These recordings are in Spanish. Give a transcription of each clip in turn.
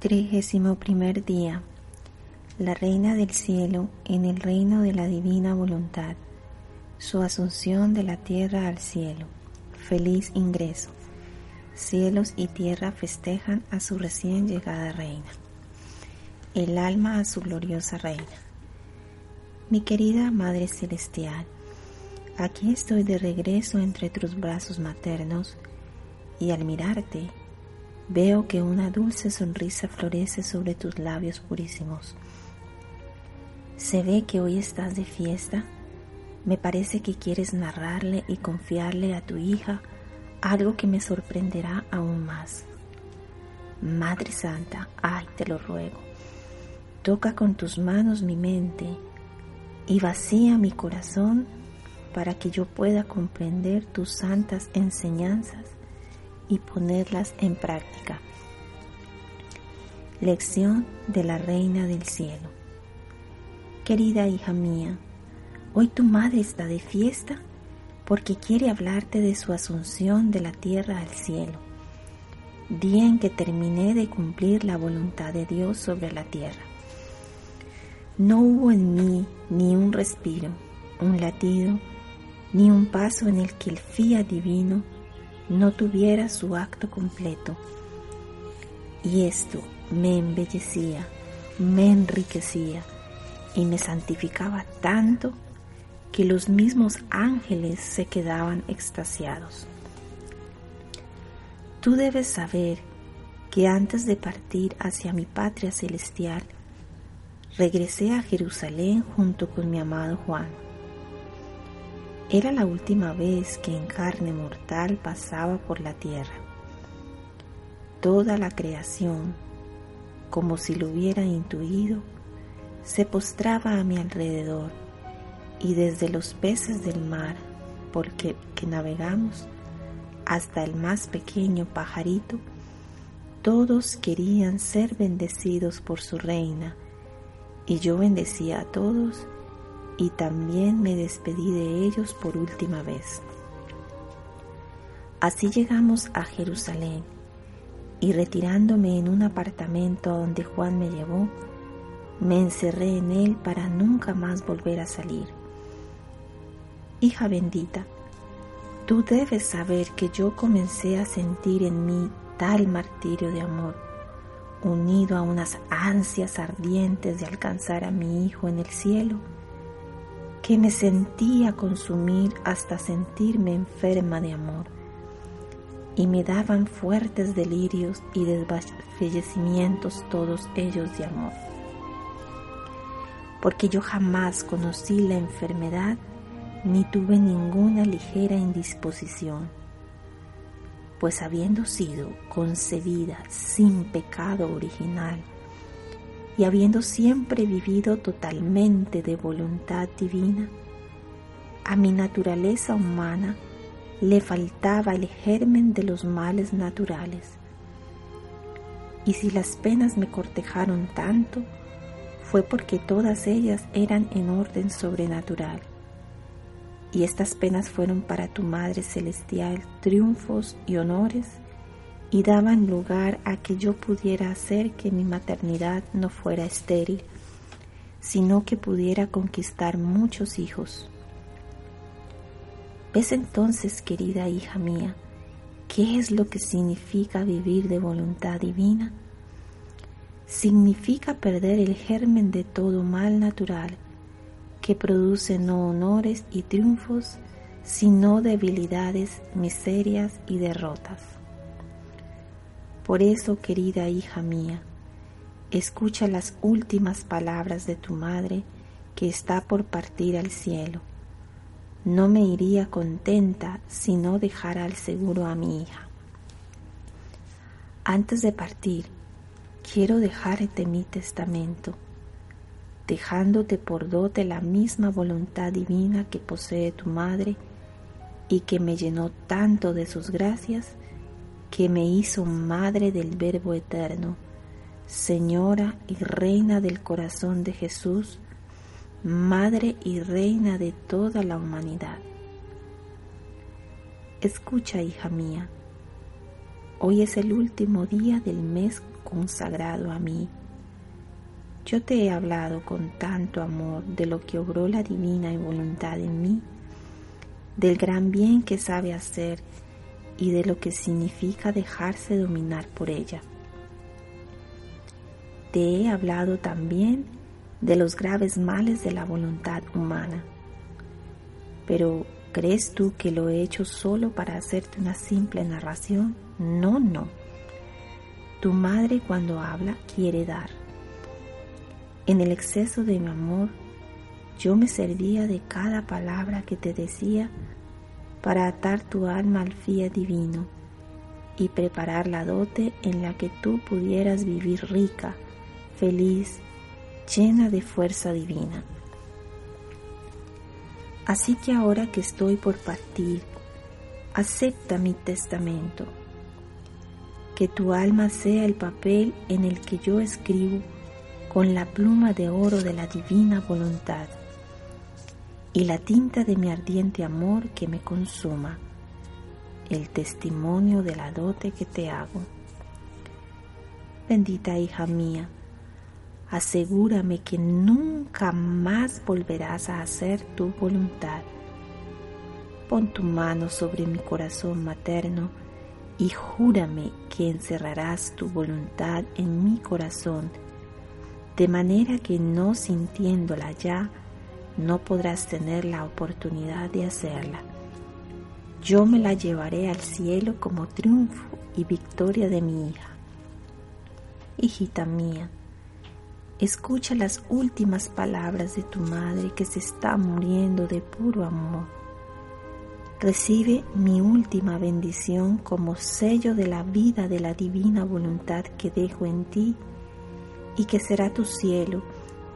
Trigésimo primer día. La Reina del Cielo en el reino de la Divina Voluntad. Su asunción de la tierra al cielo. Feliz ingreso. Cielos y tierra festejan a su recién llegada Reina. El alma a su gloriosa Reina. Mi querida Madre Celestial, aquí estoy de regreso entre tus brazos maternos y al mirarte Veo que una dulce sonrisa florece sobre tus labios purísimos. Se ve que hoy estás de fiesta. Me parece que quieres narrarle y confiarle a tu hija algo que me sorprenderá aún más. Madre Santa, ay, te lo ruego, toca con tus manos mi mente y vacía mi corazón para que yo pueda comprender tus santas enseñanzas y ponerlas en práctica. Lección de la Reina del Cielo. Querida hija mía, hoy tu madre está de fiesta porque quiere hablarte de su asunción de la tierra al cielo, día en que terminé de cumplir la voluntad de Dios sobre la tierra. No hubo en mí ni un respiro, un latido, ni un paso en el que el fía divino no tuviera su acto completo. Y esto me embellecía, me enriquecía y me santificaba tanto que los mismos ángeles se quedaban extasiados. Tú debes saber que antes de partir hacia mi patria celestial, regresé a Jerusalén junto con mi amado Juan era la última vez que en carne mortal pasaba por la tierra. Toda la creación, como si lo hubiera intuido, se postraba a mi alrededor y desde los peces del mar, porque que navegamos, hasta el más pequeño pajarito, todos querían ser bendecidos por su reina, y yo bendecía a todos y también me despedí de ellos por última vez. Así llegamos a Jerusalén y retirándome en un apartamento donde Juan me llevó, me encerré en él para nunca más volver a salir. Hija bendita, tú debes saber que yo comencé a sentir en mí tal martirio de amor, unido a unas ansias ardientes de alcanzar a mi Hijo en el cielo, que me sentía consumir hasta sentirme enferma de amor, y me daban fuertes delirios y desfallecimientos todos ellos de amor. Porque yo jamás conocí la enfermedad ni tuve ninguna ligera indisposición, pues habiendo sido concebida sin pecado original, y habiendo siempre vivido totalmente de voluntad divina, a mi naturaleza humana le faltaba el germen de los males naturales. Y si las penas me cortejaron tanto, fue porque todas ellas eran en orden sobrenatural. Y estas penas fueron para tu Madre Celestial triunfos y honores y daban lugar a que yo pudiera hacer que mi maternidad no fuera estéril, sino que pudiera conquistar muchos hijos. ¿Ves entonces, querida hija mía, qué es lo que significa vivir de voluntad divina? Significa perder el germen de todo mal natural que produce no honores y triunfos, sino debilidades, miserias y derrotas. Por eso, querida hija mía, escucha las últimas palabras de tu madre que está por partir al cielo. No me iría contenta si no dejara al seguro a mi hija. Antes de partir, quiero dejarte mi testamento, dejándote por dote la misma voluntad divina que posee tu madre y que me llenó tanto de sus gracias que me hizo madre del Verbo Eterno, Señora y Reina del corazón de Jesús, Madre y Reina de toda la humanidad. Escucha, hija mía, hoy es el último día del mes consagrado a mí. Yo te he hablado con tanto amor de lo que obró la divina voluntad en mí, del gran bien que sabe hacer y de lo que significa dejarse dominar por ella. Te he hablado también de los graves males de la voluntad humana. Pero, ¿crees tú que lo he hecho solo para hacerte una simple narración? No, no. Tu madre cuando habla quiere dar. En el exceso de mi amor, yo me servía de cada palabra que te decía para atar tu alma al fiat divino y preparar la dote en la que tú pudieras vivir rica, feliz, llena de fuerza divina. Así que ahora que estoy por partir, acepta mi testamento, que tu alma sea el papel en el que yo escribo con la pluma de oro de la divina voluntad y la tinta de mi ardiente amor que me consuma, el testimonio de la dote que te hago. Bendita hija mía, asegúrame que nunca más volverás a hacer tu voluntad. Pon tu mano sobre mi corazón materno y júrame que encerrarás tu voluntad en mi corazón, de manera que no sintiéndola ya, no podrás tener la oportunidad de hacerla. Yo me la llevaré al cielo como triunfo y victoria de mi hija. Hijita mía, escucha las últimas palabras de tu madre que se está muriendo de puro amor. Recibe mi última bendición como sello de la vida de la divina voluntad que dejo en ti y que será tu cielo,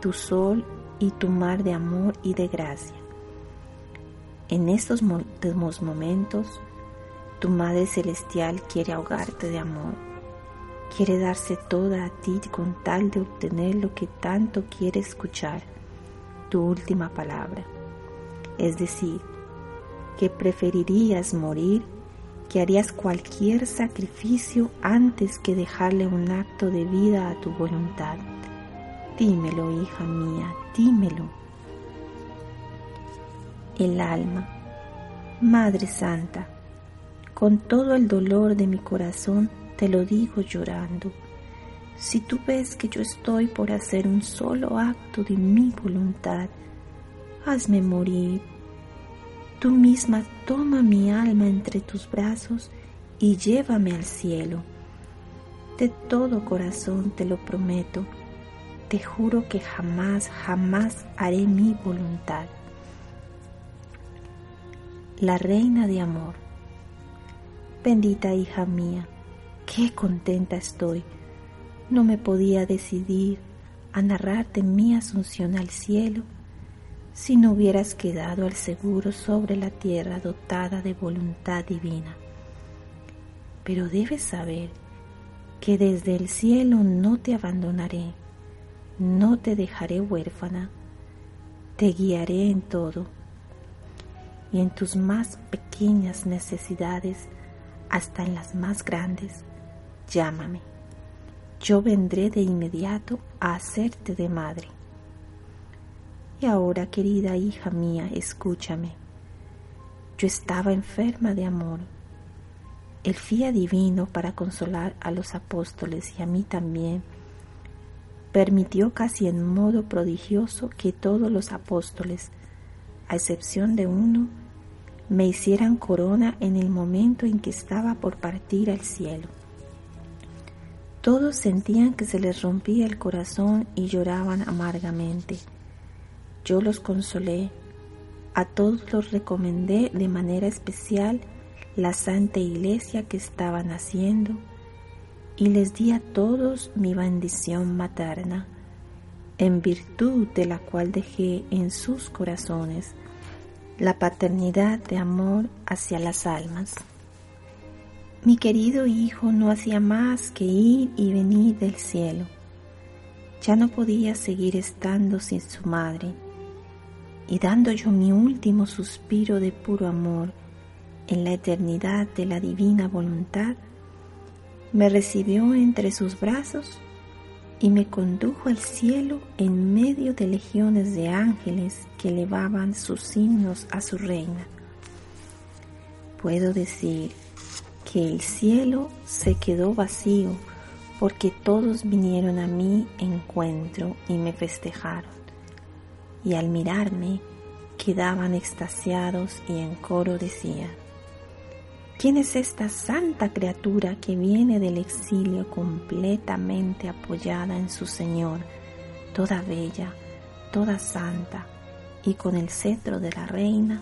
tu sol y tu mar de amor y de gracia. En estos momentos, tu Madre Celestial quiere ahogarte de amor, quiere darse toda a ti con tal de obtener lo que tanto quiere escuchar, tu última palabra. Es decir, que preferirías morir, que harías cualquier sacrificio antes que dejarle un acto de vida a tu voluntad. Dímelo, hija mía, dímelo. El alma, Madre Santa, con todo el dolor de mi corazón te lo digo llorando. Si tú ves que yo estoy por hacer un solo acto de mi voluntad, hazme morir. Tú misma toma mi alma entre tus brazos y llévame al cielo. De todo corazón te lo prometo te juro que jamás, jamás haré mi voluntad. La reina de amor. Bendita hija mía, qué contenta estoy. No me podía decidir a narrarte mi asunción al cielo si no hubieras quedado al seguro sobre la tierra dotada de voluntad divina. Pero debes saber que desde el cielo no te abandonaré no te dejaré huérfana, te guiaré en todo y en tus más pequeñas necesidades hasta en las más grandes, llámame. Yo vendré de inmediato a hacerte de madre. Y ahora, querida hija mía, escúchame. Yo estaba enferma de amor. El fía divino para consolar a los apóstoles y a mí también permitió casi en modo prodigioso que todos los apóstoles, a excepción de uno, me hicieran corona en el momento en que estaba por partir al cielo. Todos sentían que se les rompía el corazón y lloraban amargamente. Yo los consolé, a todos los recomendé de manera especial la santa iglesia que estaban haciendo y les di a todos mi bendición materna, en virtud de la cual dejé en sus corazones la paternidad de amor hacia las almas. Mi querido hijo no hacía más que ir y venir del cielo. Ya no podía seguir estando sin su madre, y dando yo mi último suspiro de puro amor en la eternidad de la divina voluntad, me recibió entre sus brazos y me condujo al cielo en medio de legiones de ángeles que elevaban sus himnos a su reina. Puedo decir que el cielo se quedó vacío porque todos vinieron a mi encuentro y me festejaron, y al mirarme quedaban extasiados y en coro decían, ¿Quién es esta santa criatura que viene del exilio completamente apoyada en su Señor, toda bella, toda santa y con el cetro de la reina?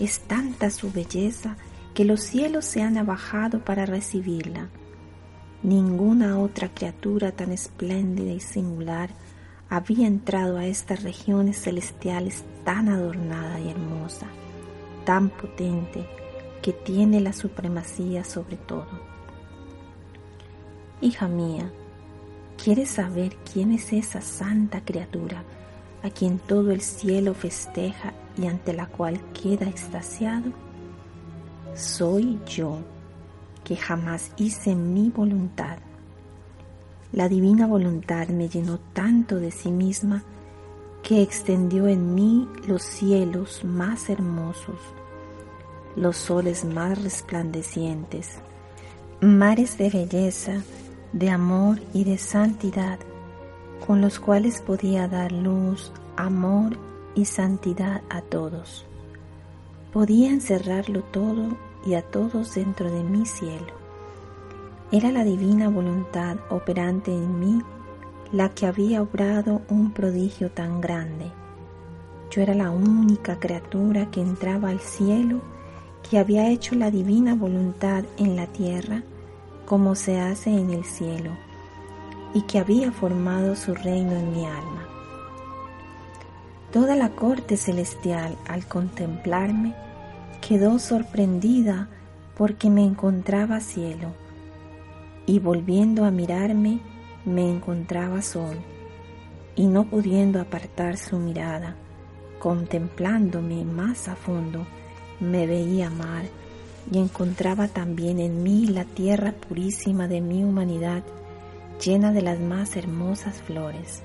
Es tanta su belleza que los cielos se han abajado para recibirla. Ninguna otra criatura tan espléndida y singular había entrado a estas regiones celestiales tan adornada y hermosa, tan potente, que tiene la supremacía sobre todo. Hija mía, ¿quieres saber quién es esa santa criatura a quien todo el cielo festeja y ante la cual queda extasiado? Soy yo, que jamás hice mi voluntad. La divina voluntad me llenó tanto de sí misma que extendió en mí los cielos más hermosos los soles más resplandecientes, mares de belleza, de amor y de santidad, con los cuales podía dar luz, amor y santidad a todos. Podía encerrarlo todo y a todos dentro de mi cielo. Era la divina voluntad operante en mí la que había obrado un prodigio tan grande. Yo era la única criatura que entraba al cielo que había hecho la divina voluntad en la tierra como se hace en el cielo, y que había formado su reino en mi alma. Toda la corte celestial al contemplarme quedó sorprendida porque me encontraba cielo, y volviendo a mirarme me encontraba sol, y no pudiendo apartar su mirada, contemplándome más a fondo, me veía mar y encontraba también en mí la tierra purísima de mi humanidad, llena de las más hermosas flores,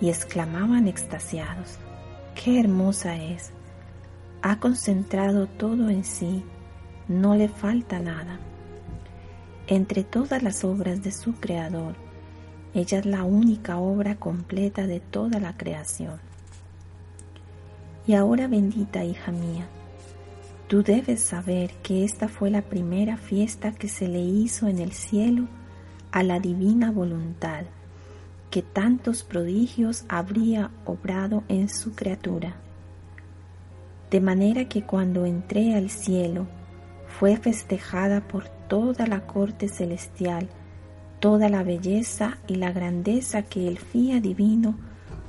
y exclamaban extasiados, ¡qué hermosa es! Ha concentrado todo en sí, no le falta nada. Entre todas las obras de su Creador, ella es la única obra completa de toda la creación. Y ahora bendita hija mía, Tú debes saber que esta fue la primera fiesta que se le hizo en el cielo a la divina voluntad, que tantos prodigios habría obrado en su criatura. De manera que cuando entré al cielo, fue festejada por toda la corte celestial, toda la belleza y la grandeza que el fía divino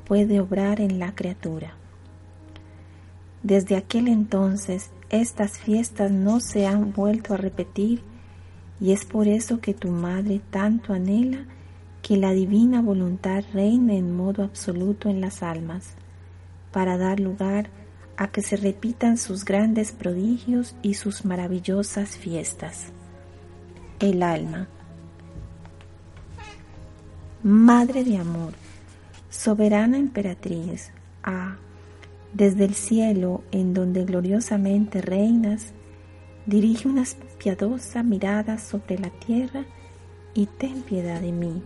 puede obrar en la criatura. Desde aquel entonces estas fiestas no se han vuelto a repetir y es por eso que tu madre tanto anhela que la divina voluntad reine en modo absoluto en las almas, para dar lugar a que se repitan sus grandes prodigios y sus maravillosas fiestas. El alma. Madre de amor, soberana emperatriz, ah, desde el cielo, en donde gloriosamente reinas, dirige una piadosa mirada sobre la tierra y ten piedad de mí.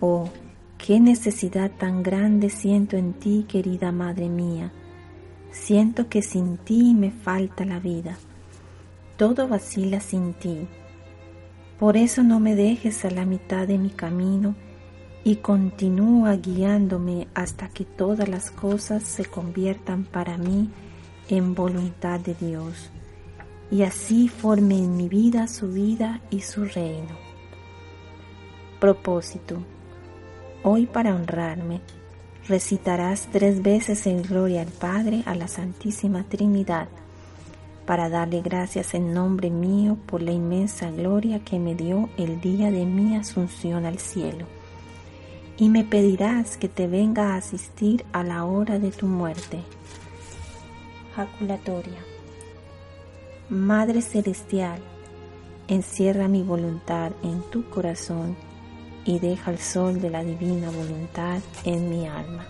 Oh, qué necesidad tan grande siento en ti, querida Madre mía. Siento que sin ti me falta la vida. Todo vacila sin ti. Por eso no me dejes a la mitad de mi camino y continúa guiándome hasta que todas las cosas se conviertan para mí en voluntad de Dios y así forme en mi vida su vida y su reino. Propósito. Hoy para honrarme, recitarás tres veces en gloria al Padre, a la Santísima Trinidad, para darle gracias en nombre mío por la inmensa gloria que me dio el día de mi asunción al cielo y me pedirás que te venga a asistir a la hora de tu muerte. Jaculatoria. Madre Celestial, Encierra mi voluntad en tu corazón y deja el sol de la divina voluntad en mi alma.